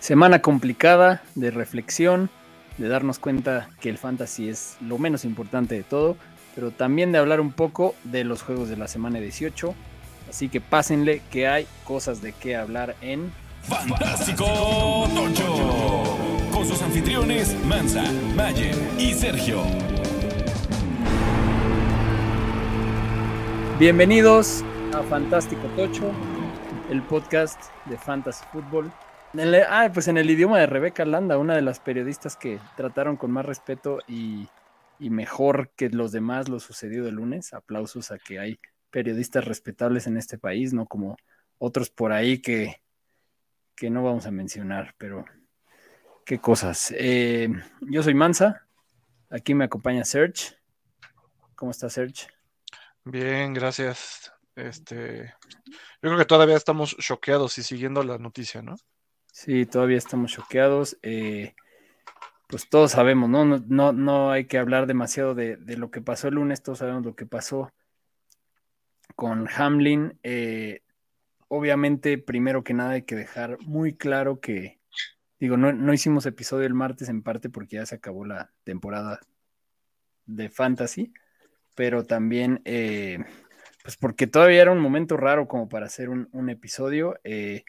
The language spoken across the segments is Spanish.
Semana complicada de reflexión, de darnos cuenta que el fantasy es lo menos importante de todo, pero también de hablar un poco de los juegos de la semana 18. Así que pásenle que hay cosas de qué hablar en Fantástico Tocho. Con sus anfitriones Mansa, Mayer y Sergio. Bienvenidos a Fantástico Tocho, el podcast de Fantasy Football. Ah, pues en el idioma de Rebeca Landa, una de las periodistas que trataron con más respeto y, mejor que los demás lo sucedió el lunes. Aplausos a que hay periodistas respetables en este país, no como otros por ahí que, que no vamos a mencionar, pero qué cosas. Eh, yo soy Mansa, aquí me acompaña Serge. ¿Cómo está Serge? Bien, gracias. Este, yo creo que todavía estamos choqueados y siguiendo la noticia, ¿no? Sí, todavía estamos choqueados. Eh, pues todos sabemos, ¿no? No, no, hay que hablar demasiado de, lo que pasó el lunes, todos sabemos lo que pasó con Hamlin. Eh, obviamente, primero que nada, hay que dejar muy claro que, digo, no, no hicimos episodio el martes en parte porque ya se acabó la temporada de Fantasy pero también, eh, pues porque todavía era un momento raro como para hacer un, episodio. Eh,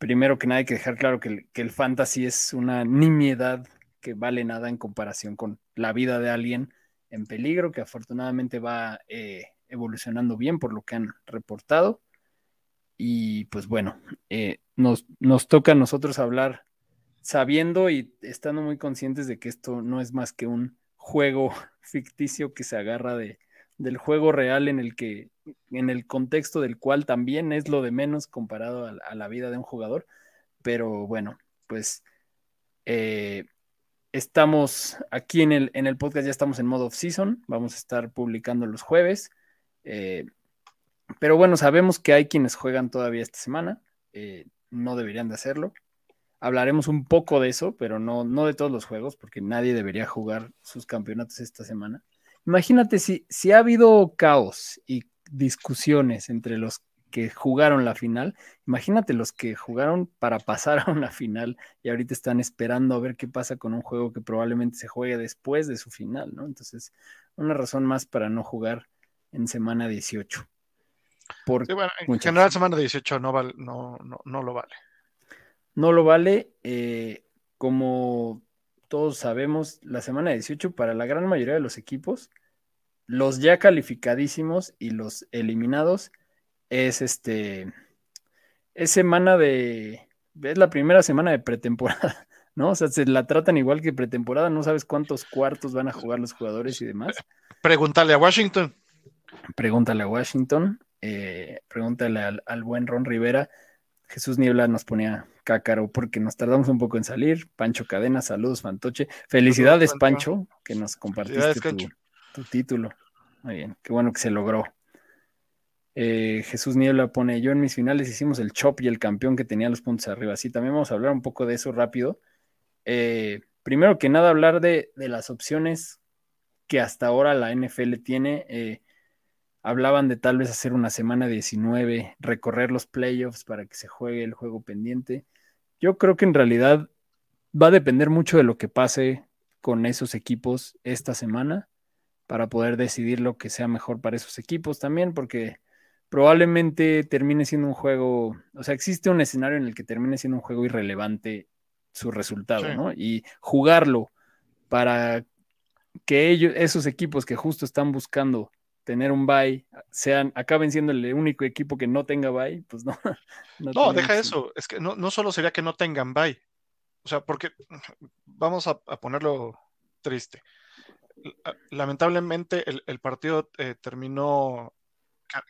primero que nada hay que dejar claro que el, fantasy es una nimiedad que vale nada en comparación con la vida de alguien en peligro, que afortunadamente va eh, evolucionando bien por lo que han reportado. Y pues bueno, nos, nos toca a nosotros hablar sabiendo y estando muy conscientes de que esto no es más que un juego ficticio que se agarra de, del juego real en el que, en el contexto del cual también es lo de menos comparado a, la vida de un jugador. Pero bueno, pues eh, estamos aquí en el, en el podcast, ya estamos en modo off-season, vamos a estar publicando los jueves. Eh, pero bueno, sabemos que hay quienes juegan todavía esta semana, eh, no deberían de hacerlo hablaremos un poco de eso, pero no, no de todos los juegos, porque nadie debería jugar sus campeonatos esta semana. Imagínate si, si ha habido caos y discusiones entre los que jugaron la final, imagínate los que jugaron para pasar a una final y ahorita están esperando a ver qué pasa con un juego que probablemente se juegue después de su final, ¿no? Entonces, una razón más para no jugar en semana 18. Por en general, semana 18 no, vale, no, no, no lo vale no lo vale. Eh, como todos sabemos, la semana 18 para la gran mayoría de los equipos, los ya calificadísimos y los eliminados, es este, es semana de, es la primera semana de pretemporada, ¿no? O sea, se la tratan igual que pretemporada, no sabes cuántos cuartos van a jugar los jugadores y demás. Pregúntale a Washington. Pregúntale a Washington, eh, pregúntale al, al buen Ron Rivera. Jesús Niebla nos ponía cácaro porque nos tardamos un poco en salir. Pancho Cadena, saludos, Fantoche. Felicidades, Pancho, que nos compartiste tu, título. Muy bien, qué bueno que se logró. Eh, Jesús Niebla pone, yo en mis finales hicimos el chop y el campeón que tenía los puntos arriba. Sí, también vamos a hablar un poco de eso rápido. Eh, primero que nada, hablar de, de, las opciones que hasta ahora la NFL tiene. Eh, Hablaban de tal vez hacer una semana 19, recorrer los playoffs para que se juegue el juego pendiente. Yo creo que en realidad va a depender mucho de lo que pase con esos equipos esta semana para poder decidir lo que sea mejor para esos equipos también, porque probablemente termine siendo un juego, o sea, existe un escenario en el que termine siendo un juego irrelevante su resultado, ¿no? Y jugarlo para que ellos, esos equipos que justo están buscando tener un bye, sean, acaben siendo el único equipo que no tenga bye, pues no. No, deja eso. Es que no, no, solo sería que no tengan bye. O sea, porque vamos a, ponerlo triste. Lamentablemente el, partido eh, terminó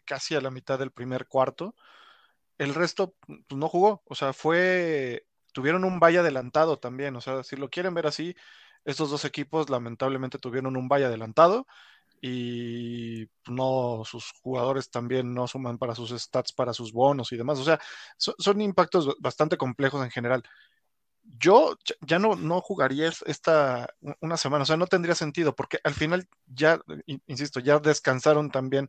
casi a la mitad del primer cuarto. El resto pues, no jugó. O sea, fue. Tuvieron un bye adelantado también. O sea, si lo quieren ver así, estos dos equipos lamentablemente tuvieron un bye adelantado y no sus jugadores también no suman para sus stats, para sus bonos y demás. O sea, son impactos bastante complejos en general. Yo ya no, no jugaría esta una semana, o sea, no tendría sentido, porque al final ya, insisto, ya descansaron también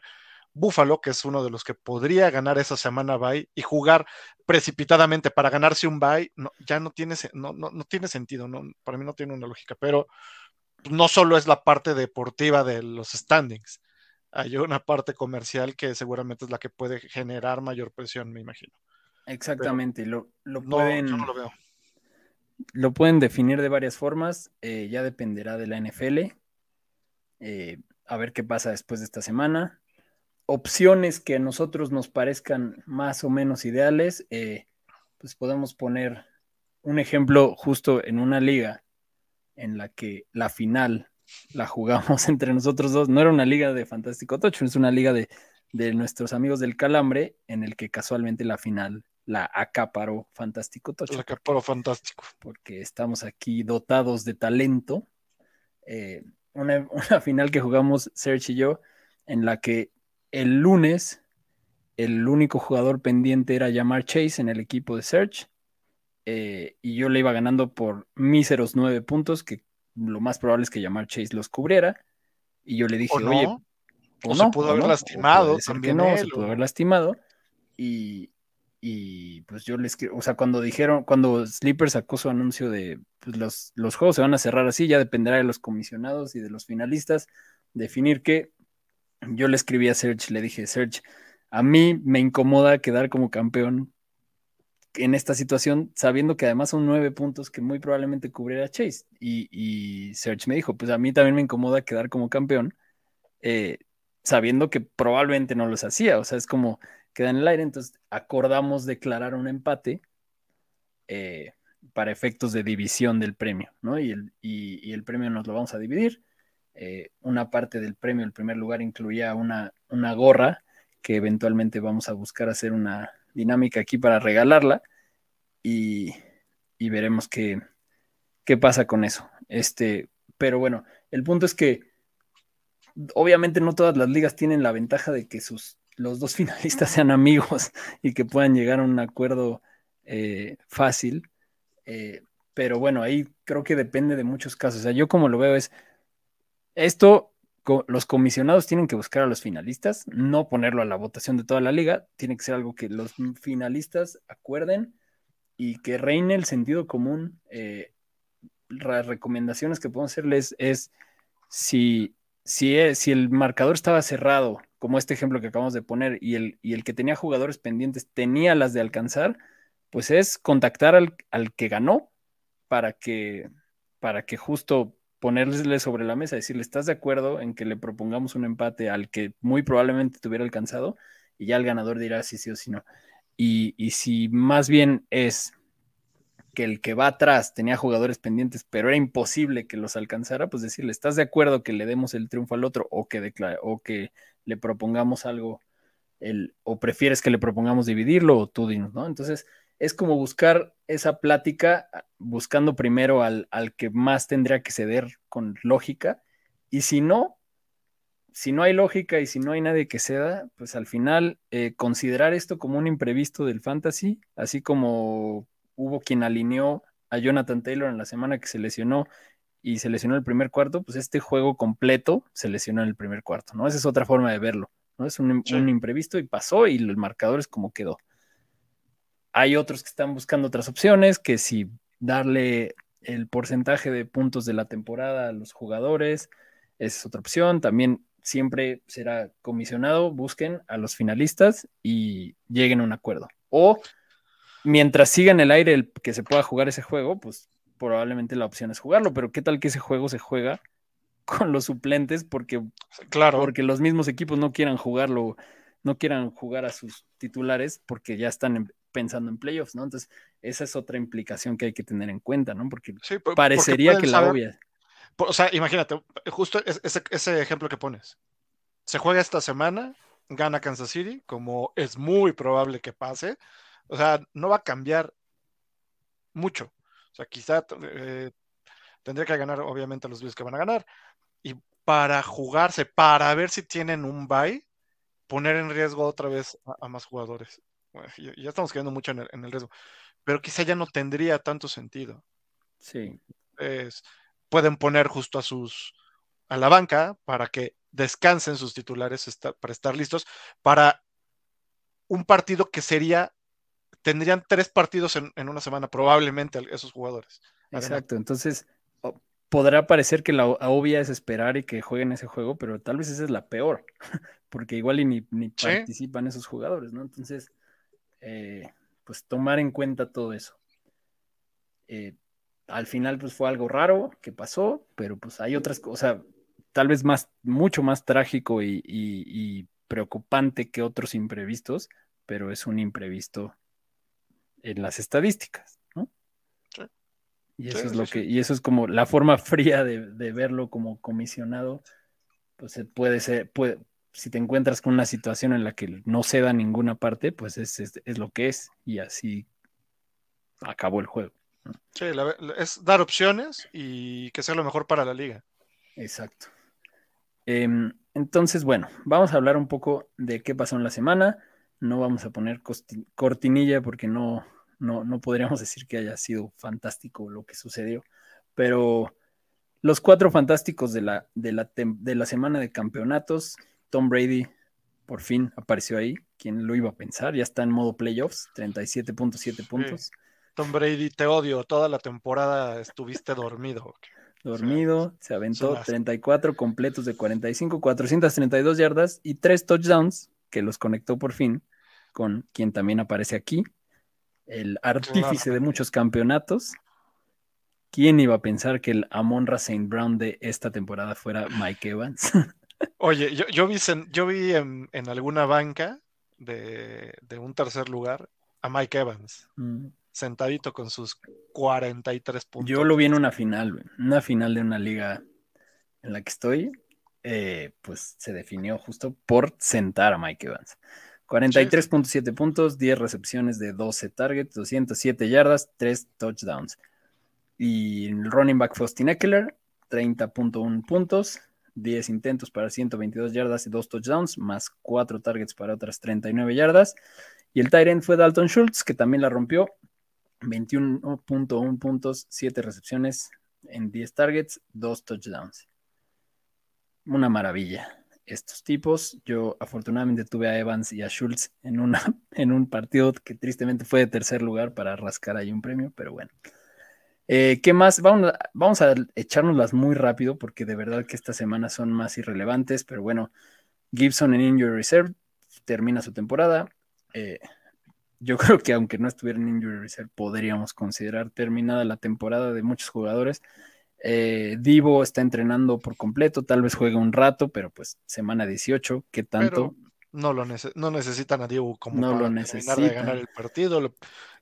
Buffalo, que es uno de los que podría ganar esa semana bye y jugar precipitadamente para ganarse un bye, no, ya no tiene, no, no, no tiene sentido, no, para mí no tiene una lógica, pero no solo es la parte deportiva de los standings, hay una parte comercial que seguramente es la que puede generar mayor presión, me imagino. Exactamente, lo, lo, pueden... lo pueden definir de varias formas, eh, ya dependerá de la NFL. Eh, a ver qué pasa después de esta semana. Opciones que a nosotros nos parezcan más o menos ideales, eh, pues podemos poner un ejemplo justo en una liga en la que la final la jugamos entre nosotros dos. No era una liga de Fantástico Tocho, es una liga de, de nuestros amigos del Calambre, en el que casualmente la final la acaparó Fantástico Tocho. La acaparó Fantástico. Porque estamos aquí dotados de talento. Eh, una, final que jugamos Serge y yo, en la que el lunes el único jugador pendiente era llamar Chase en el equipo de Search. Eh, y yo le iba ganando por míseros nueve puntos, que lo más probable es que llamar Chase los cubriera. Y yo le dije, oye, o, se pudo haber lastimado. también no, se pudo haber lastimado. Y, y pues yo les o sea, cuando dijeron, cuando Sleeper sacó su anuncio de pues los, los, juegos se van a cerrar así, ya dependerá de los comisionados y de los finalistas definir que yo le escribí a Serge, le dije, Serge, a mí me incomoda quedar como campeón en esta situación, sabiendo que además son nueve puntos que muy probablemente cubriera Chase. Y, y Serge me dijo, pues a mí también me incomoda quedar como campeón, eh, sabiendo que probablemente no los hacía. O sea, es como, queda en el aire, entonces acordamos declarar un empate eh, para efectos de división del premio, ¿no? Y el, premio nos lo vamos a dividir. Eh, una parte del premio, el primer lugar, incluía una gorra que eventualmente vamos a buscar hacer una dinámica aquí para regalarla y, y veremos qué, qué pasa con eso. Este, pero bueno, el punto es que obviamente no todas las ligas tienen la ventaja de que sus los dos finalistas sean amigos y que puedan llegar a un acuerdo eh, fácil. Eh, pero bueno, ahí creo que depende de muchos casos. O sea, yo como lo veo es, esto, los comisionados tienen que buscar a los finalistas, no ponerlo a la votación de toda la liga, tiene que ser algo que los finalistas acuerden y que reine el sentido común. Eh, las recomendaciones que puedo hacerles es si, es, si el marcador estaba cerrado como este ejemplo que acabamos de poner, y el, y el que tenía jugadores pendientes tenía las de alcanzar, pues es contactar al, que ganó para que, para que justo ponerle sobre la mesa, decirle, ¿estás de acuerdo en que le propongamos un empate al que muy probablemente tuviera alcanzado? Y ya el ganador dirá si sí o si no. Y, y si más bien es que el que va atrás tenía jugadores pendientes, pero era imposible que los alcanzara, pues decirle, ¿estás de acuerdo que le demos el triunfo al otro o que, o que le propongamos algo, el, o prefieres que le propongamos dividirlo o tú dinos, ¿no? Entonces, es como buscar esa plática, buscando primero al, al que más tendría que ceder con lógica, y si no, si no hay lógica y si no hay nadie que ceda, pues al final eh, considerar esto como un imprevisto del fantasy, así como hubo quien alineó a Jonathan Taylor en la semana que se lesionó y se lesionó el primer cuarto, pues este juego completo se lesionó en el primer cuarto, ¿no? Esa es otra forma de verlo, ¿no? Es un, imprevisto y pasó y el marcador es como quedó. Hay otros que están buscando otras opciones, que si darle el porcentaje de puntos de la temporada a los jugadores, esa es otra opción. También siempre será comisionado, busquen a los finalistas y lleguen a un acuerdo. O mientras siga en el aire el que se pueda jugar ese juego, pues probablemente la opción es jugarlo, pero ¿qué tal que ese juego se juega con los suplentes porque, claro. porque los mismos equipos no quieran jugarlo, no quieran jugar a sus titulares porque ya están pensando en playoffs, ¿no? Entonces, esa es otra implicación que hay que tener en cuenta, ¿no? Porque parecería que la obvia. O sea, imagínate, justo ese, ese ejemplo que pones. Se juega esta semana, gana Kansas City, como es muy probable que pase. O sea, no va a cambiar mucho. O sea, quizá eh, tendría que ganar, obviamente, los Bills que van a ganar. Y para jugarse, para ver si tienen un bye, poner en riesgo otra vez a, más jugadores. Ya, estamos quedando mucho en el, riesgo. Pero quizá ya no tendría tanto sentido. Sí. pueden poner justo a sus a la banca para que descansen sus titulares para estar listos para un partido que sería, tendrían tres partidos en, una semana, probablemente esos jugadores. Exacto, entonces podrá parecer que la obvia es esperar y que jueguen ese juego, pero tal vez esa es la peor, porque igual y ni, participan esos jugadores, ¿no? Entonces, eh, pues tomar en cuenta todo eso. Eh, al final, pues fue algo raro que pasó, pero pues hay otras cosas, tal vez más, mucho más trágico y, preocupante que otros imprevistos, pero es un imprevisto en las estadísticas, ¿no? Y eso es lo que, y eso es como la forma fría de, verlo como comisionado, pues puede ser, puede, si te encuentras con una situación en la que no se da ninguna parte, pues es, es, lo que es, y así acabó el juego. Sí, es dar opciones y que sea lo mejor para la liga. Exacto. Em, entonces, bueno, vamos a hablar un poco de qué pasó en la semana. No vamos a poner cortinilla porque no, no, no podríamos decir que haya sido fantástico lo que sucedió, pero los cuatro fantásticos de la, de la, de la semana de campeonatos, Tom Brady por fin apareció ahí. ¿Quién lo iba a pensar? Ya está en modo playoffs, 37.7 puntos. Tom Brady, te odio. Toda la temporada estuviste dormido dormido, se aventó 34 completos de 45, 432 yardas y 3 touchdowns que los conectó por fin con quien también aparece aquí, el artífice de muchos campeonatos. ¿Quién iba a pensar que el Amon St. Brown de esta temporada fuera Mike Evans? Oye, yo, vi, yo vi en, alguna banca de, un tercer lugar a Mike Evans. Mm sentadito con sus 43 puntos. Yo lo vi en una final, una final de una liga en la que estoy, eh, pues se definió justo por sentar a Mike Evans. 43.7 puntos, 10 recepciones de 12 targets, 207 yardas, 3 touchdowns. Y el running back Faustin Eckler, 30.1 puntos, 10 intentos para 122 yardas y 2 touchdowns, más 4 targets para otras 39 yardas. Y el tight fue Dalton Schultz, que también la rompió, 21.1 puntos, 7 recepciones en 10 targets, 2 touchdowns. Una maravilla. Estos tipos, yo afortunadamente tuve a Evans y a Schultz en, una, en un partido que tristemente fue de tercer lugar para rascar ahí un premio, pero bueno. Eh, ¿Qué más? Vamos a, vamos a echárnoslas muy rápido porque de verdad que estas semanas son más irrelevantes, pero bueno, Gibson en Injury Reserve termina su temporada. Eh, yo creo que aunque no estuviera en Injury Reserve, podríamos considerar terminada la temporada de muchos jugadores. Eh, Divo está entrenando por completo, tal vez juegue un rato, pero pues semana 18, ¿qué tanto? No lo no necesitan a Divo como no para lo terminar de ganar el partido.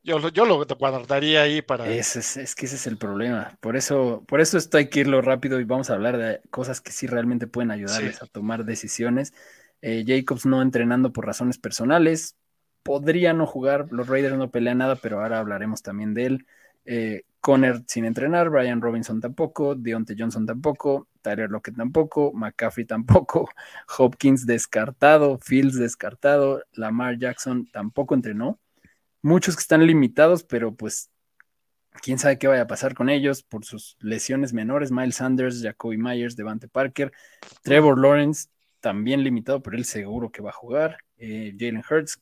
Yo, yo lo guardaría ahí para. Es, es, que ese es el problema. Por eso, por eso esto hay que irlo rápido y vamos a hablar de cosas que sí realmente pueden ayudarles a tomar decisiones. Eh, Jacobs no entrenando por razones personales, podría no jugar, los Raiders no pelean nada, pero ahora hablaremos también de él. Eh, Conner sin entrenar, Brian Robinson tampoco, Deontay Johnson tampoco, Tyler Lockett tampoco, McCaffrey tampoco, Hopkins descartado, Fields descartado, Lamar Jackson tampoco entrenó. Muchos que están limitados, pero pues quién sabe qué vaya a pasar con ellos por sus lesiones menores. Miles Sanders, Jacoby Myers, Devante Parker, Trevor Lawrence también limitado, pero él seguro que va a jugar. Eh, Jalen Hurts,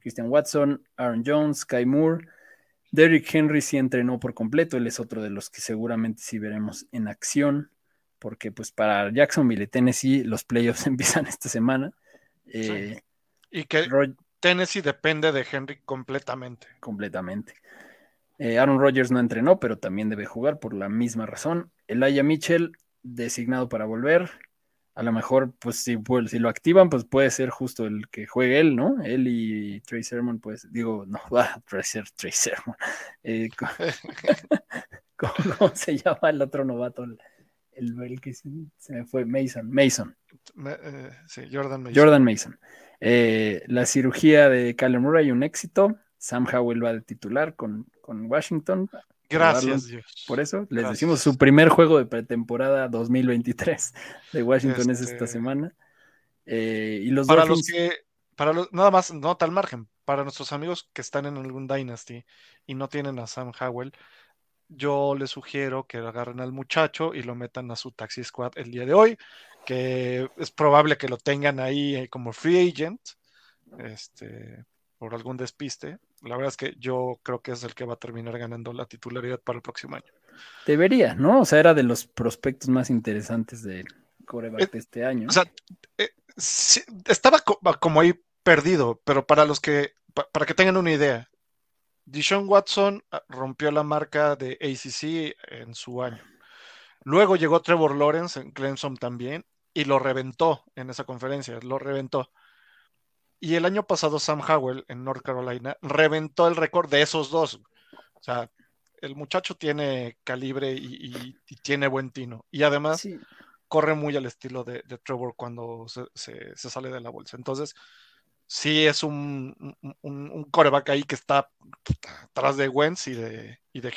Christian Watson, Aaron Jones, Kai Moore. Derrick Henry sí entrenó por completo, él es otro de los que seguramente sí veremos en acción, porque pues para Jacksonville y Tennessee los playoffs empiezan esta semana. Eh, y que Tennessee depende de Henry completamente. Completamente. Eh, Aaron Rodgers no entrenó, pero también debe jugar por la misma razón. Elijah Mitchell, designado para volver a lo mejor, pues si, si lo activan, pues puede ser justo el que juegue él, ¿no? Él y Trey Sermon, pues digo, no, va a ser Trey Sermon. Eh, ¿cómo, se llama el otro novato? El, que se, me fue, Mason. Mason. Eh, sí, Jordan Mason. Jordan Mason. Eh, la cirugía de Kyler Murray, un éxito. Sam Howell va de titular con, con Washington. Gracias, Dios. Por eso les decimos su primer juego de pretemporada 2023 de Washington es esta este semana. Eh, y los para los que, para los, nada más, no tal margen, para nuestros amigos que están en algún Dynasty y no tienen a Sam Howell, yo les sugiero que agarren al muchacho y lo metan a su taxi squad el día de hoy. que es probable que lo tengan ahí eh, como free agent, este, por algún despiste. La verdad es que yo creo que es el que va a terminar ganando la titularidad para el próximo año. Debería, ¿no? O sea, era de los prospectos más interesantes del coreback Eh, de este año. O sea, eh, sí, estaba co- como ahí perdido, pero para los que, pa- para que tengan una idea, Deshaun Watson ah, rompió la marca de ACC en su año. Luego llegó Trevor Lawrence en Clemson también y lo reventó en esa conferencia, lo reventó. Y el año pasado Sam Howell en North Carolina reventó el récord de esos dos. O sea, el muchacho tiene calibre y, y- y tiene buen tino. Y además Sí. corre muy al estilo de, de Trevor cuando se, se- se sale de la bolsa. Entonces, sí es un, un, coreback ahí que está atrás de Wentz y de, y de.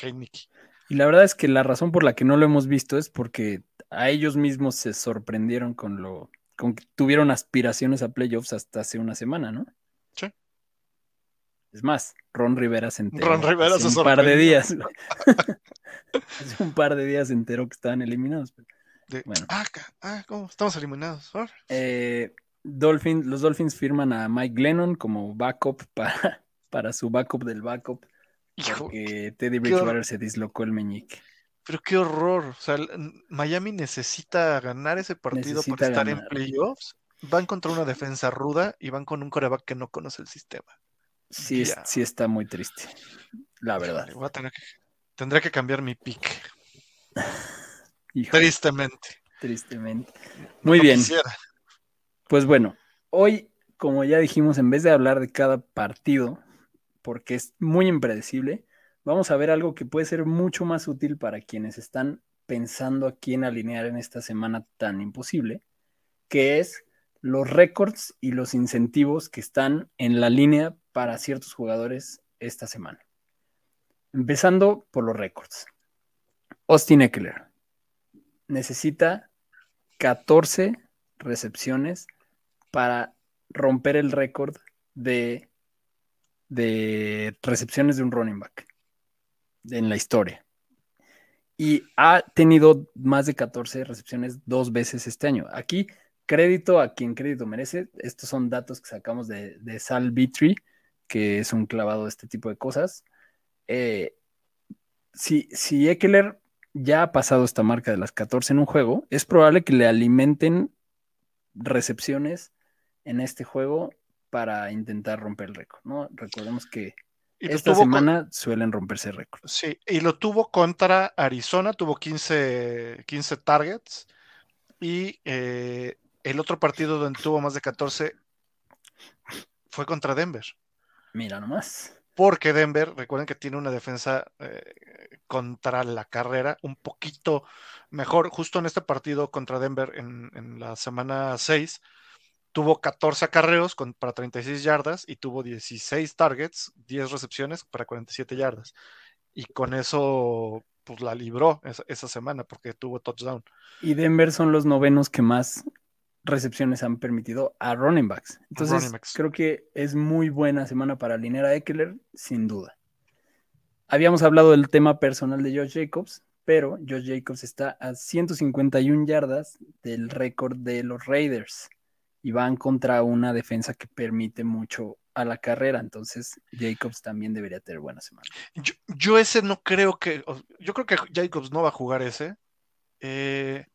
Y la verdad es que la razón por la que no lo hemos visto es porque a ellos mismos se sorprendieron con lo, con que tuvieron aspiraciones a playoffs hasta hace una semana, ¿no? Sí. Es más, Ron Rivera se enteró. Ron Rivera hace se un par de días. hace un par de días se enteró que estaban eliminados. De, Bueno. ah, ah, ¿cómo? Estamos eliminados. Eh, Dolphin- los Dolphins firman a Mike Glennon como backup para, para su backup del backup, hijo, porque Teddy. Bridgewater se dislocó el meñique. Pero qué horror. O sea, Miami necesita ganar ese partido Necesita para estar en playoffs. Van contra una defensa ruda y van con un coreback que no conoce el sistema. Sí, es- sí está muy triste, la verdad. Voy a tener que, tendré que cambiar mi pick. Tristemente. tristemente. Muy No bien, quisiera. pues bueno, hoy, como ya dijimos, en vez de hablar de cada partido, porque es muy impredecible, vamos a ver algo que puede ser mucho más útil para quienes están pensando a quién alinear en esta semana tan imposible, que es los récords y los incentivos que están en la línea para ciertos jugadores esta semana. Empezando por los récords. Austin Eckler necesita 14 recepciones para romper el récord de, de recepciones de un running back en la historia. Y ha tenido más de 14 recepciones dos veces este año. Aquí, crédito a quien crédito merece. Estos son datos que sacamos de, de Sal Vitri, que es un clavado de este tipo de cosas. Eh, si, si Eckler ya ha pasado esta marca de las 14 en un juego, es probable que le alimenten recepciones en este juego para intentar romper el récord, ¿no? Recordemos que Y esta con- semana suelen romperse récords. Sí, y lo tuvo contra Arizona, tuvo 15, 15 targets. Y eh, el otro partido donde tuvo más de 14 fue contra Denver. Mira nomás. Porque Denver, recuerden que tiene una defensa eh, contra la carrera un poquito mejor. Justo en este partido contra Denver en, en la semana 6, tuvo 14 acarreos con, para 36 yardas y tuvo 16 targets, 10 recepciones para 47 yardas. Y con eso, pues la libró esa, esa semana porque tuvo touchdown. Y Denver son los novenos que más recepciones han permitido a running backs. Entonces, running backs. creo que es muy buena semana para alinear a Eckler, sin duda. Habíamos hablado del tema personal de Josh Jacobs, pero Josh Jacobs está a 151 yardas del récord de los Raiders y van contra una defensa que permite mucho a la carrera. Entonces, Jacobs también debería tener buena semana. Yo, yo ese no creo que. Yo creo que Jacobs no va a jugar ese. Eh,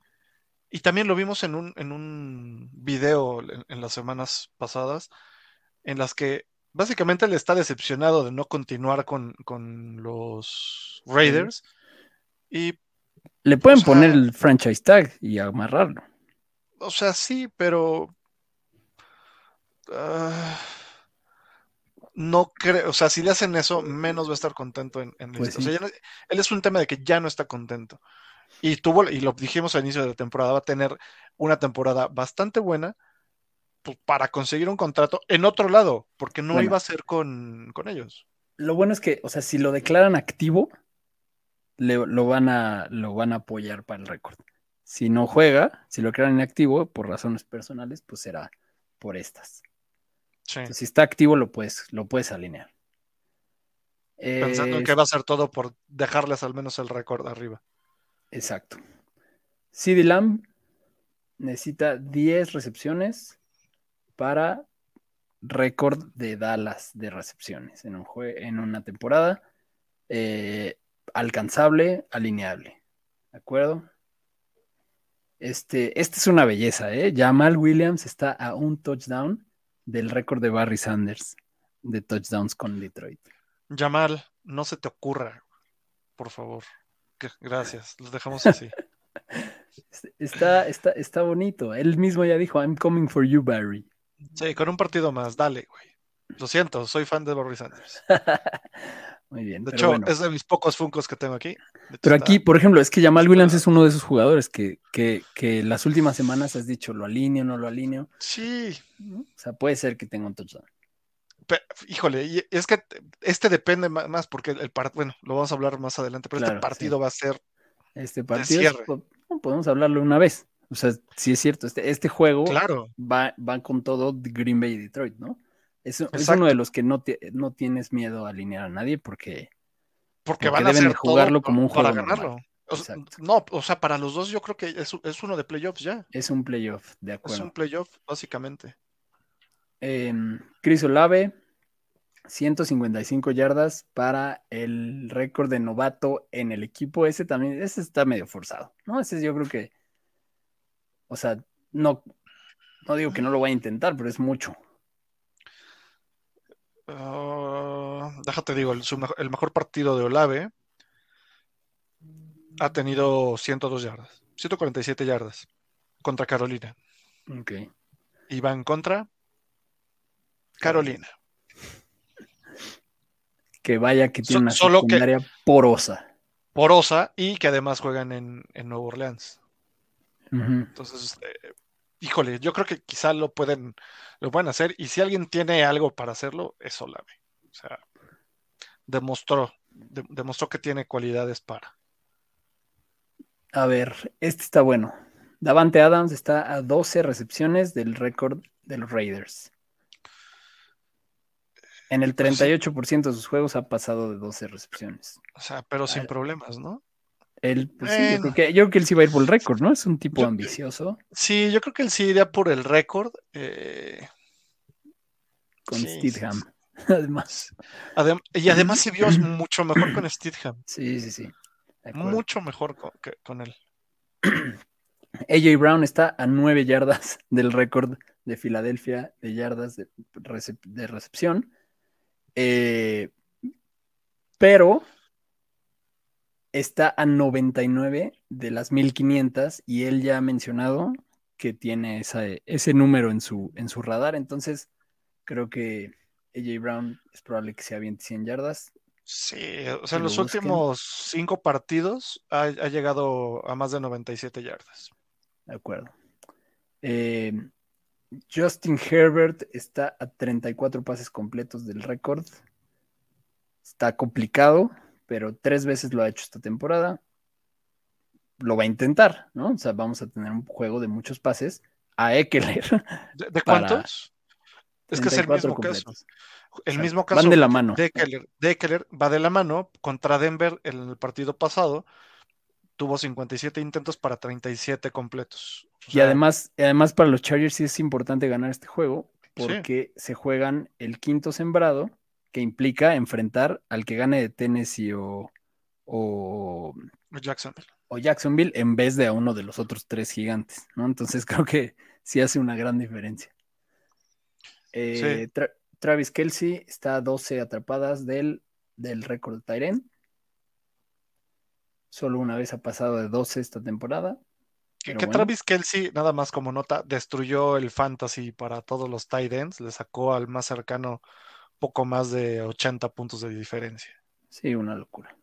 y también lo vimos en un, en un video en, en las semanas pasadas, en las que básicamente él está decepcionado de no continuar con, con los Raiders. Y, Le pueden O sea- poner el franchise tag y amarrarlo. o sea, sí, pero. Ah, no creo, o sea, si le hacen eso, menos va a estar contento en, en el- Pues o sea, no- él es un tema de que ya no está contento. Y tuvo, y lo dijimos al inicio de la temporada, va a tener una temporada bastante buena pues, para conseguir un contrato en otro lado, porque no Bueno. iba a ser con, con ellos. Lo bueno es que, o sea, si lo declaran activo, le- lo, van a, lo van a apoyar para el récord. Si no juega, si lo declaran inactivo por razones personales, pues será por estas. Sí. Entonces, si está activo, lo puedes, lo puedes alinear. Pensando Eh, que va a ser todo por dejarles al menos el récord arriba. Exacto. CD Lamb, necesita 10 recepciones para récord de Dallas de recepciones en, un en una temporada. Eh, alcanzable, alineable. ¿De acuerdo? Este, esta es una belleza, ¿eh? Jamal Williams está a un touchdown del récord de Barry Sanders de touchdowns con Detroit. Jamal, no se te ocurra, por favor. Gracias, los dejamos así. está, está, está bonito. Él mismo ya dijo, I'm coming for you, Barry. Sí, con un partido más, dale, güey. Lo siento, soy fan de Barry Sanders. Muy bien. De hecho, es de mis pocos funcos que tengo aquí. Pero aquí, por ejemplo, es que Jamal Williams es uno de esos jugadores que, que, que las últimas semanas has dicho, lo alineo, no lo alineo. Sí. O sea, puede ser que tenga un touchdown. híjole, y es que este depende más porque el partido, bueno, lo vamos a hablar más adelante, pero este partido va a ser. Este partido podemos hablarlo una vez. O sea, sí es cierto, este, este juego claro. va, va con todo Green Bay y Detroit, ¿no? Es, es, uno de los que no, no tienes miedo a alinear a nadie porque, porque, van a deben jugarlo como un juego para ganarlo. no, o sea, para los dos yo creo que es, es, uno de playoffs ya. Es un playoff, de acuerdo. Es un playoff, básicamente. Eh, Chris Olave, 155 yardas para el récord de novato en el equipo. Ese también, ese está medio forzado, ¿no? Ese yo creo que, o sea, no, no digo que no lo vaya a intentar, pero es mucho. Ah, déjate digo, el, el, mejor partido de Olave ha tenido 102 yardas, 147 yardas contra Carolina. Ok. Y va en contra Carolina. Que vaya que tiene una secundaria porosa. Porosa y que además juegan en, en Nueva Orleans. Entonces, eh, híjole, yo creo que quizá lo pueden, lo pueden hacer. Y si alguien tiene algo para hacerlo, es Olave. O sea, demostró, demostró que tiene cualidades para. A ver, este está bueno. Davante Adams está a 12 recepciones del récord de los Raiders. En el 38% pues de sus juegos ha pasado de 12 recepciones. O sea, pero sin problemas, ¿no? Él, pues sí, yo, creo que, yo, creo que, él sí va a ir por el récord, ¿no? Es un tipo ambicioso. Sí, yo creo que él sí iría por el récord. Eh... Con sí, además. y además se vio mucho mejor con Steedham. Sí, sí, sí. Mucho mejor con, que, con él. AJ Brown está a nueve yardas del récord de Filadelfia de yardas de, de recepción. Eh, pero está a 99 de las 1500 y él ya ha mencionado que tiene ese número en su, en su radar. Entonces, creo que AJ Brown es probable que sea bien 100 yardas. Sí, o sea, en los últimos cinco partidos ha, llegado a más de 97 yardas. De acuerdo. Eh, Justin Herbert está a 34 pases completos del récord. Está complicado, pero tres veces lo ha hecho esta temporada. Lo va a intentar, ¿no? O sea, vamos a tener un juego de muchos pases a Eckler. ¿De, cuántos? Es que es el mismo caso. El mismo caso. Van de la mano. De Eckler, va de la mano contra Denver en el partido pasado. Tuvo 57 intentos para 37 completos. y además, además para los Chargers sí es importante ganar este juego porque se juegan el quinto sembrado que implica enfrentar al que gane de Tennessee o, o, Jacksonville. o Jacksonville en vez de a uno de los otros tres gigantes, ¿no? Entonces creo que sí hace una gran diferencia. Eh, Travis Kelsey está a 12 atrapadas del, del récord de Tyren. Solo una vez ha pasado de 12 esta temporada. Que, Travis Kelsey, nada más como nota, destruyó el fantasy para todos los tight ends, le sacó al más cercano poco más de 80 puntos de diferencia. Sí, una locura.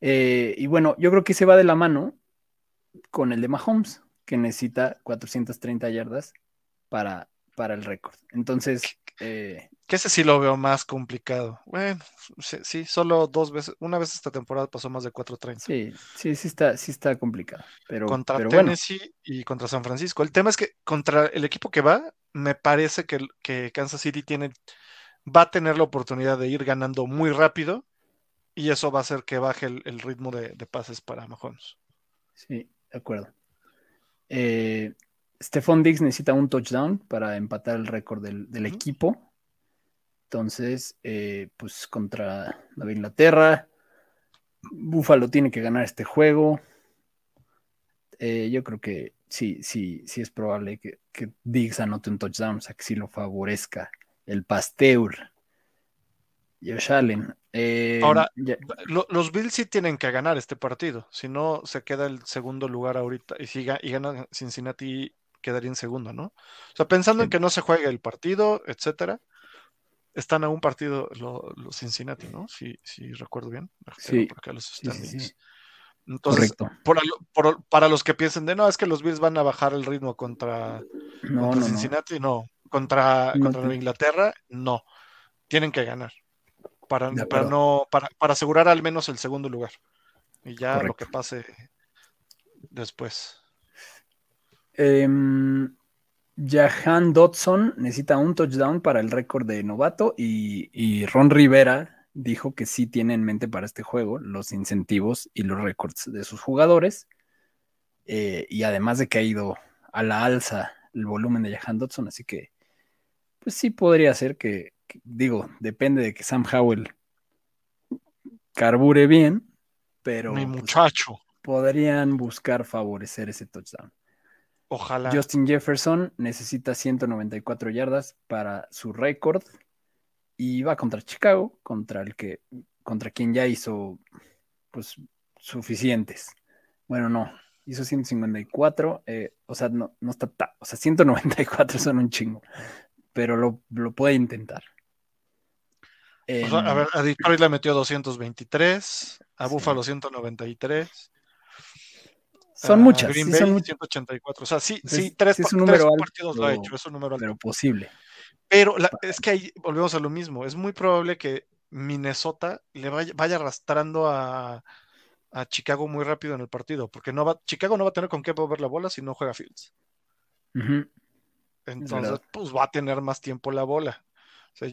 Eh, y bueno, yo creo que se va de la mano con el de Mahomes, que necesita 430 yardas para, para el récord. Entonces. Eh, que ese sí lo veo más complicado. Bueno, sí, solo dos veces, una vez esta temporada pasó más de 430. Sí, sí, sí está, sí está complicado. Pero, contra Tennessee y contra San Francisco. El tema es que contra el equipo que va, me parece que, que Kansas City tiene va a tener la oportunidad de ir ganando muy rápido y eso va a hacer que baje el, ritmo de, pases para Mahomes. Sí, de acuerdo. Eh, Stephon Diggs necesita un touchdown para empatar el récord del, equipo. Entonces, eh, pues contra Nueva Inglaterra, Buffalo tiene que ganar este juego. Eh, yo creo que sí, sí, sí es probable que, que Diggs anote un touchdown, o sea, que sí lo favorezca el Pasteur. Josh Allen. eh, Ahora, ya- Lo- los Bills sí tienen que ganar este partido, si no se queda el segundo lugar ahorita y si y gana Cincinnati quedaría en segundo, ¿no? O sea, pensando en que no se juegue el partido, etcétera, están a un partido lo- los Cincinnati, ¿no? Si, si recuerdo bien. Sí, por acá los sí. Entonces, por para los que piensen de no, es que los Bills van a bajar el ritmo contra, No, contra no, no. Cincinnati, no. Contra, No contra Nueva Inglaterra, no. Tienen que ganar. Para, para no, para, para asegurar al menos el segundo lugar. Y ya lo que pase después. Em, Jahan Dodson necesita un touchdown para el récord de novato y, y Ron Rivera dijo que sí tiene en mente para este juego los incentivos y los récords de sus jugadores. Eh, y además de que ha ido a la alza el volumen de Jahan Dodson, así que pues sí podría ser que, que- digo, depende de que Sam Howell carbure bien, pero Mi pues, muchacho, podrían buscar favorecer ese touchdown. ojalá. Justin Jefferson necesita 194 yardas para su récord y va contra Chicago, contra el que, contra quien ya hizo pues suficientes. Bueno, no, hizo 154, eh, o sea, no, no está, o sea, 194 son un chingo, pero lo, lo puede intentar. Sea, a Em, ver, a Detroit le metió 223, a Sí. Buffalo 193. son muchas, Green sí Bay son muchas, 184. O sea, sí, Entonces, sí, tres, sí es pa- un tres alto, partidos lo ha hecho, es un número alto. pero posible. Pero la- es que ahí volvemos a lo mismo. Es muy probable que Minnesota le vaya, vaya arrastrando a, a Chicago muy rápido en el partido, porque no va, Chicago no va a tener con qué mover la bola si no juega Fields. Ujú. Entonces, pues va a tener más tiempo la bola. O sea,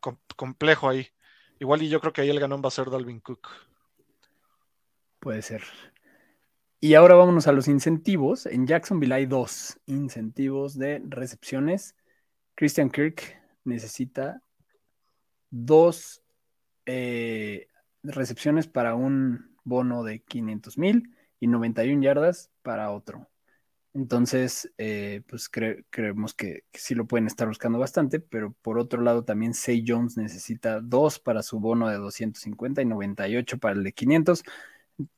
com- complejo ahí. Igual y yo creo que ahí el ganón va a ser Dalvin Cook. Puede ser. Y ahora vámonos a los incentivos. En Jacksonville hay dos incentivos de recepciones. Christian Kirk necesita dos eh, recepciones para un bono de 500 mil y 91 yardas para otro. Entonces, eh, pues cre- creemos que, que sí lo pueden estar buscando bastante, pero por otro lado también Say Jones necesita dos para su bono de 250 y 98 para el de 500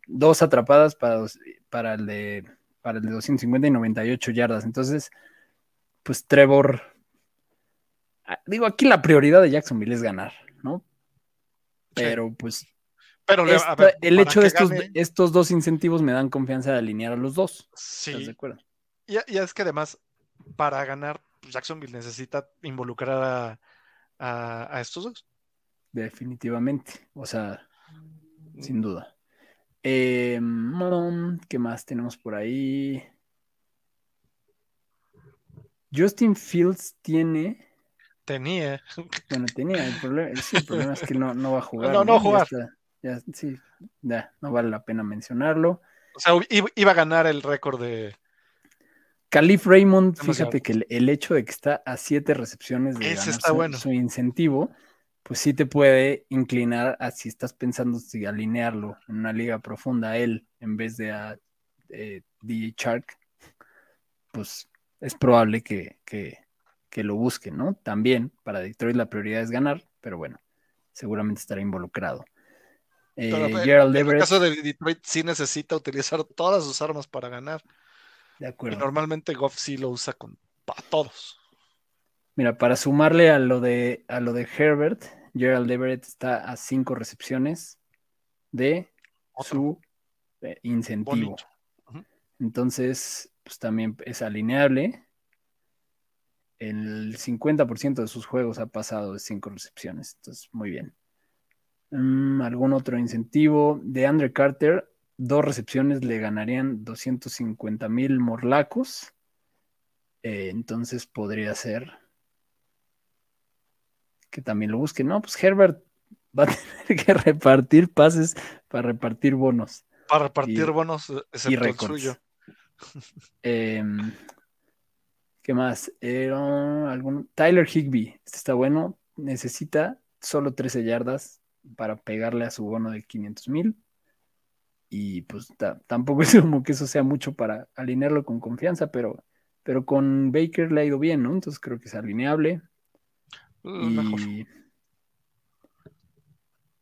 dos atrapadas para, dos- para, el de, para el de 250 y 98 yardas. Entonces, pues Trevor, ah, digo, aquí la prioridad de Jacksonville es ganar, ¿no? Pero pues Pero le- ver, el hecho de estos, gane- estos dos incentivos me dan confianza de alinear a los dos. ¿Estás de Sí, acuerdo? Y, y es que además, para ganar, pues, Jacksonville necesita involucrar a, a- a estos dos. Definitivamente. O sea, sin duda. Eh, mm, ¿qué más tenemos por ahí? Justin Fields tiene. Tenía. Bueno, tenía el problema. Sí, el problema es que no, no va a jugar. No, no va a Ya jugar. está, ya, sí, ya, no vale la pena mencionarlo. O sea, iba a ganar el récord de. Calif Raymond, fíjate que el, el hecho de que está a siete recepciones de Ese ganar está su, bueno. su incentivo, pues sí te puede inclinar a si estás pensando si alinearlo en una liga profunda a él en vez de a eh, DJ Shark, pues es probable que, que, que lo busquen, ¿no? También para Detroit la prioridad es ganar, pero bueno, seguramente estará involucrado. Eh, Pero, pero, Gerald en el caso de Detroit, sí necesita utilizar todas sus armas para ganar. De Y acuerdo. normalmente Goff sí lo usa con para todos. Mira, para sumarle a lo de a lo de Herbert, Gerald Everett está a cinco recepciones de Otro. su eh, incentivo. Entonces, pues también es alineable. El 50% de sus juegos ha pasado de cinco recepciones. Entonces, muy bien. Mm, ¿Algún otro incentivo? De Andre Carter, dos recepciones le ganarían 250 mil morlacos. Eh, entonces podría ser que también lo busquen. No, pues Herbert va a tener que repartir pases para repartir bonos Para repartir Y- bonos, eh, y excepto el récords. suyo. Em, ¿Qué más? Era algún... Tyler Higby, este está bueno, necesita solo 13 yardas para pegarle a su bono de 500 mil. Y pues tampoco es como que eso sea mucho para alinearlo con confianza, pero, pero con Baker le ha ido bien, ¿no? Entonces creo que es alineable. Y,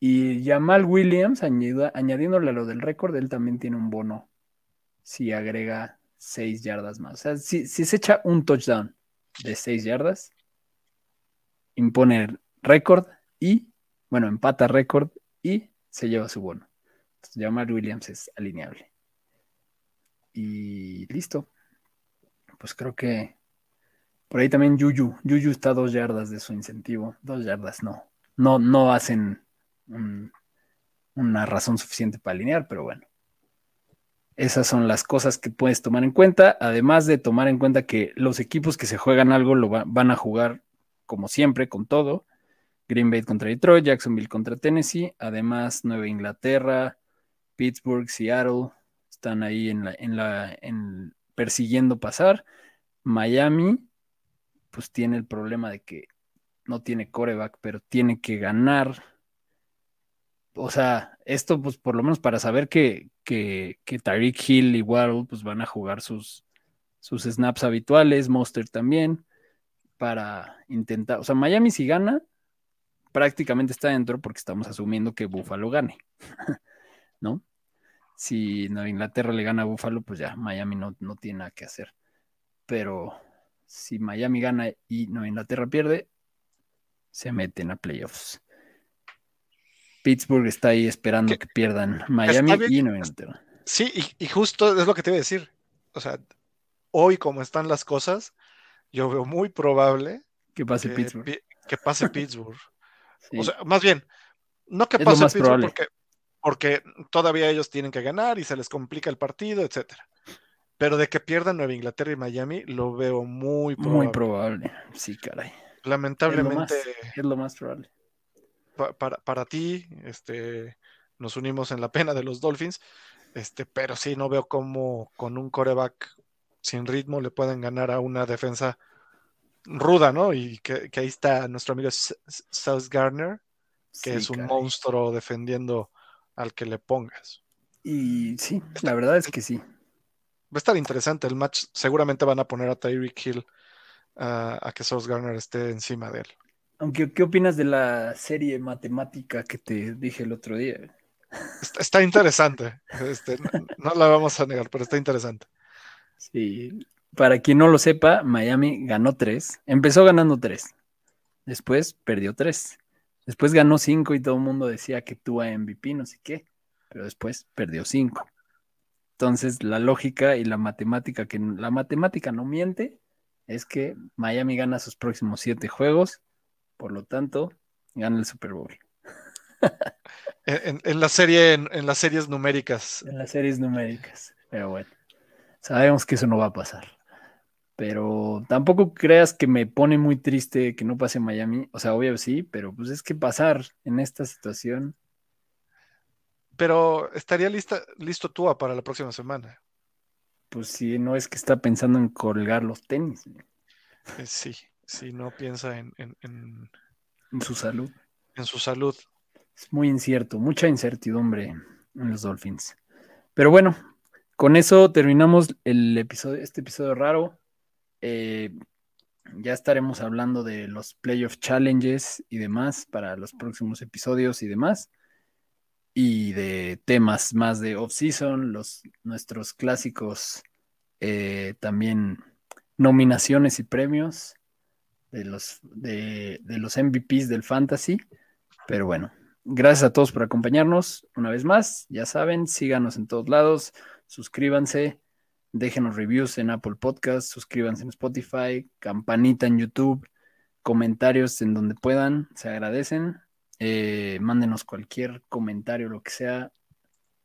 y Jamal Williams, añadiéndole a lo del récord, él también tiene un bono si agrega 6 yardas más. O sea, si, se echa un touchdown de 6 yardas, impone récord y, bueno, empata récord y se lleva su bono. Jamal Williams es alineable. Y listo. Pues creo que por ahí también Yuyu. Yuyu está a dos yardas de su incentivo. Dos yardas no. No, no hacen una razón suficiente para alinear, pero bueno. Esas son las cosas que puedes tomar en cuenta, además de tomar en cuenta que los equipos que se juegan algo lo van a jugar como siempre, con todo. Green Bay contra Detroit, Jacksonville contra Tennessee, además Nueva Inglaterra, Pittsburgh, Seattle, están ahí en la, en la, en persiguiendo pasar. Miami, pues tiene el problema de que no tiene coreback, pero tiene que ganar. O sea, esto pues por lo menos para saber que, que, que Tariq Hill y Waddle pues van a jugar sus, sus snaps habituales, Monster también, para intentar, o sea, Miami si gana, prácticamente está dentro porque estamos asumiendo que Buffalo gane, ¿no? Si Nueva Inglaterra le gana a Buffalo, pues ya Miami no, no tiene nada que hacer. Pero si Miami gana y Nueva Inglaterra pierde, se meten a playoffs. Pittsburgh está ahí esperando que pierdan Miami y Nueva Inglaterra. Sí, y, justo es lo que te iba a decir. O sea, hoy como están las cosas, yo veo muy probable que pase Pittsburgh. Que pase Pittsburgh. O sea, más bien, no que pase Pittsburgh porque, porque todavía ellos tienen que ganar y se les complica el partido, etcétera. Pero de que pierdan Nueva Inglaterra y Miami, lo veo muy probable. Muy probable, sí, caray. Lamentablemente. Es lo más, probable. para, para, ti, este, nos unimos en la pena de los Dolphins, este, pero sí, no veo cómo con un coreback sin ritmo le pueden ganar a una defensa ruda, ¿no? Y que, ahí está nuestro amigo South Garner, que es un monstruo defendiendo al que le pongas. Y sí, la verdad es que sí. Va a estar interesante el match. Seguramente van a poner a Tyreek Hill a que South Garner esté encima de él. Aunque, ¿qué opinas de la serie matemática que te dije el otro día? Está, interesante. Este, no, la vamos a negar, pero está interesante. Sí, para quien no lo sepa, Miami ganó tres. Empezó ganando tres. Después perdió tres. Después ganó cinco y todo el mundo decía que tuvo MVP, no sé qué. Pero después perdió cinco. Entonces, la lógica y la matemática, que la matemática no miente, es que Miami gana sus próximos siete juegos. Por lo tanto, gana el Super Bowl. en, la serie, en las series numéricas. En las series numéricas. Pero bueno, sabemos que eso no va a pasar. Pero tampoco creas que me pone muy triste que no pase Miami. O sea, obvio sí, pero pues es que pasar en esta situación. Pero estaría lista, listo tú para la próxima semana. Pues sí, no es que está pensando en colgar los tenis. Eh, sí, sí, no piensa en, en, en, su salud. En su salud. Es muy incierto, mucha incertidumbre en los Dolphins. Pero bueno, con eso terminamos el episodio, este episodio raro. Eh, ya estaremos hablando de los playoff challenges y demás para los próximos episodios y demás. Y de temas más de off-season, nuestros clásicos eh, también nominaciones y premios de los, de, de los MVPs del Fantasy. Pero bueno, gracias a todos por acompañarnos una vez más. Ya saben, síganos en todos lados, suscríbanse déjenos reviews en Apple Podcast, suscríbanse en Spotify, campanita en YouTube, comentarios en donde puedan, se agradecen. Eh, mándenos cualquier comentario, lo que sea,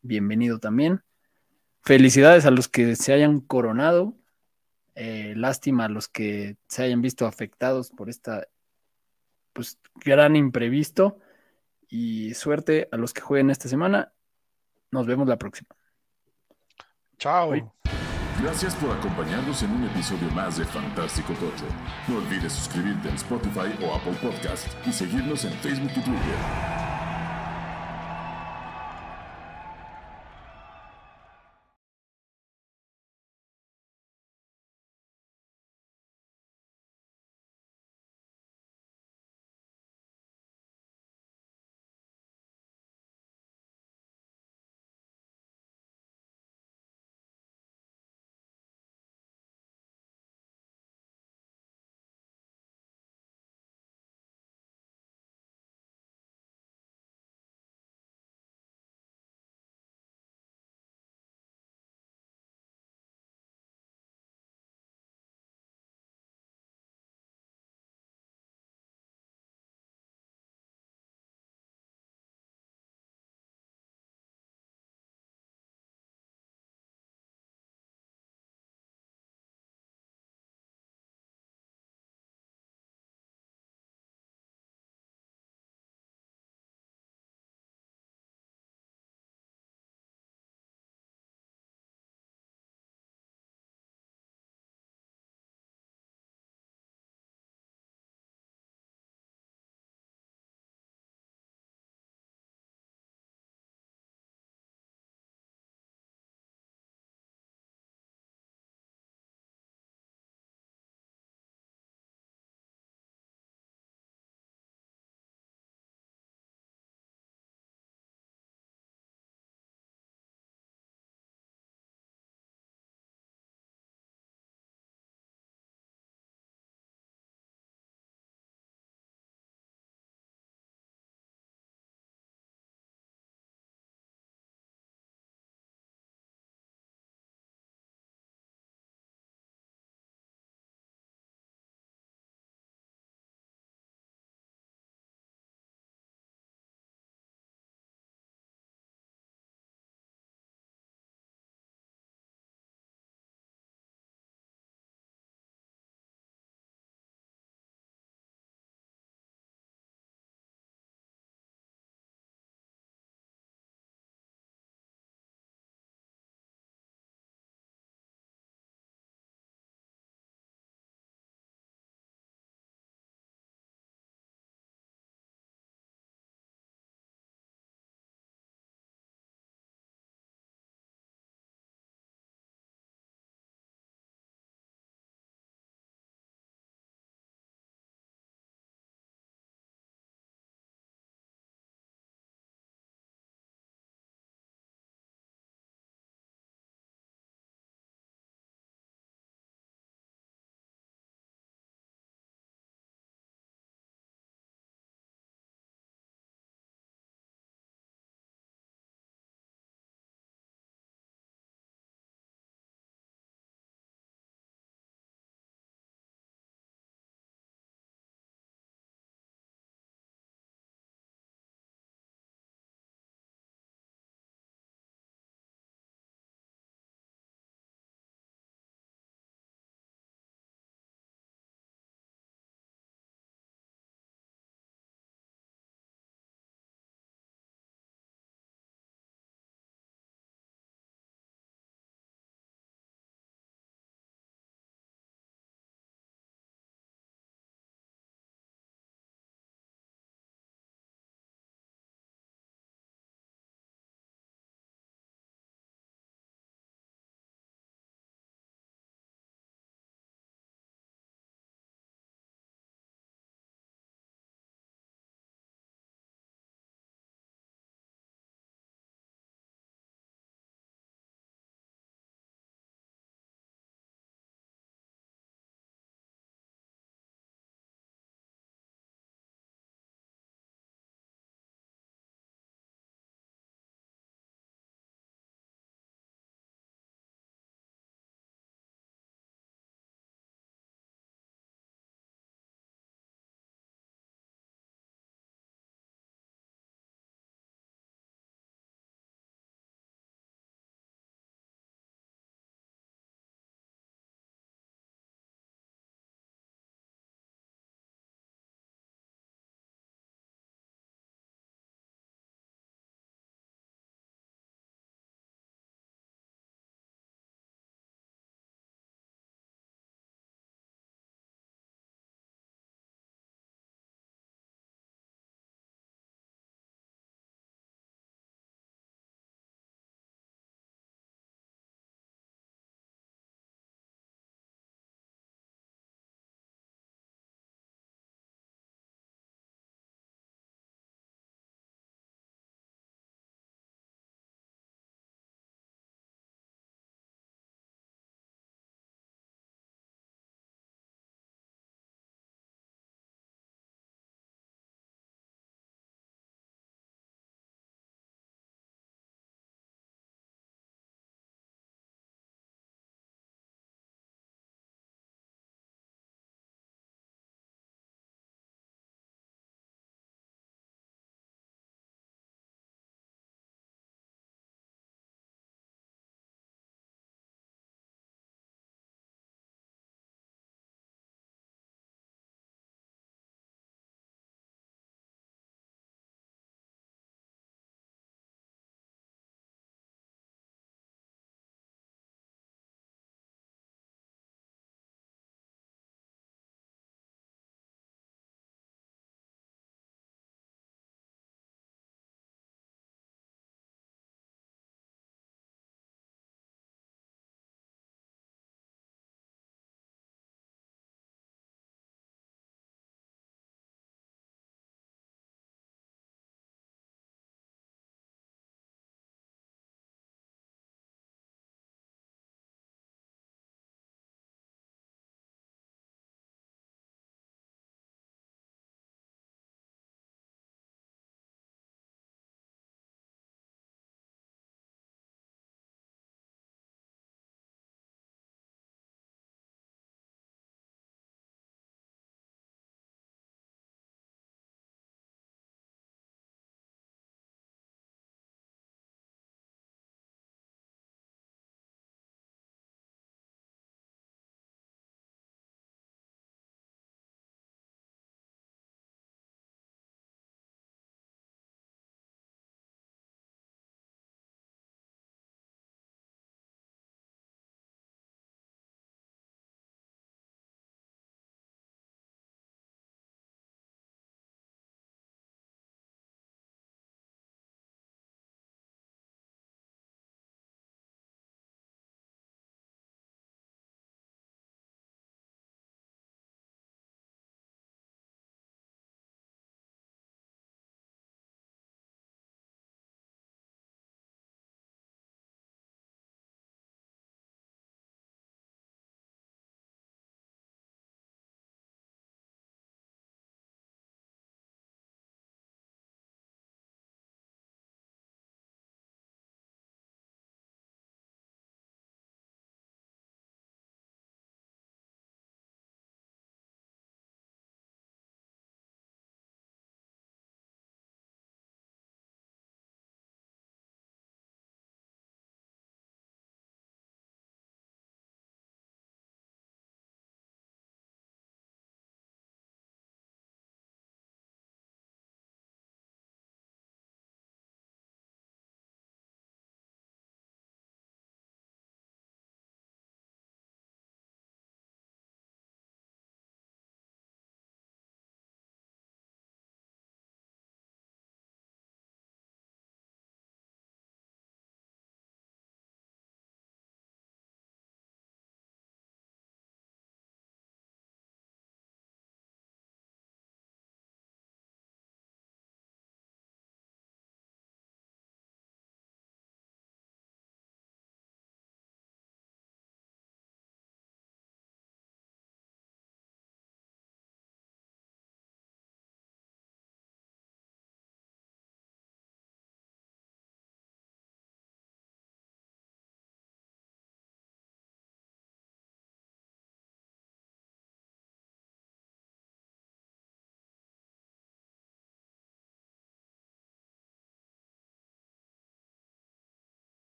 bienvenido también. Felicidades a los que se hayan coronado. Eh, lástima a los que se hayan visto afectados por esta pues gran imprevisto y suerte a los que jueguen esta semana. Nos vemos la próxima. Chao. Gracias por acompañarnos en un episodio más de Fantástico Tocho. No olvides suscribirte en Spotify o Apple Podcast y seguirnos en Facebook y Twitter.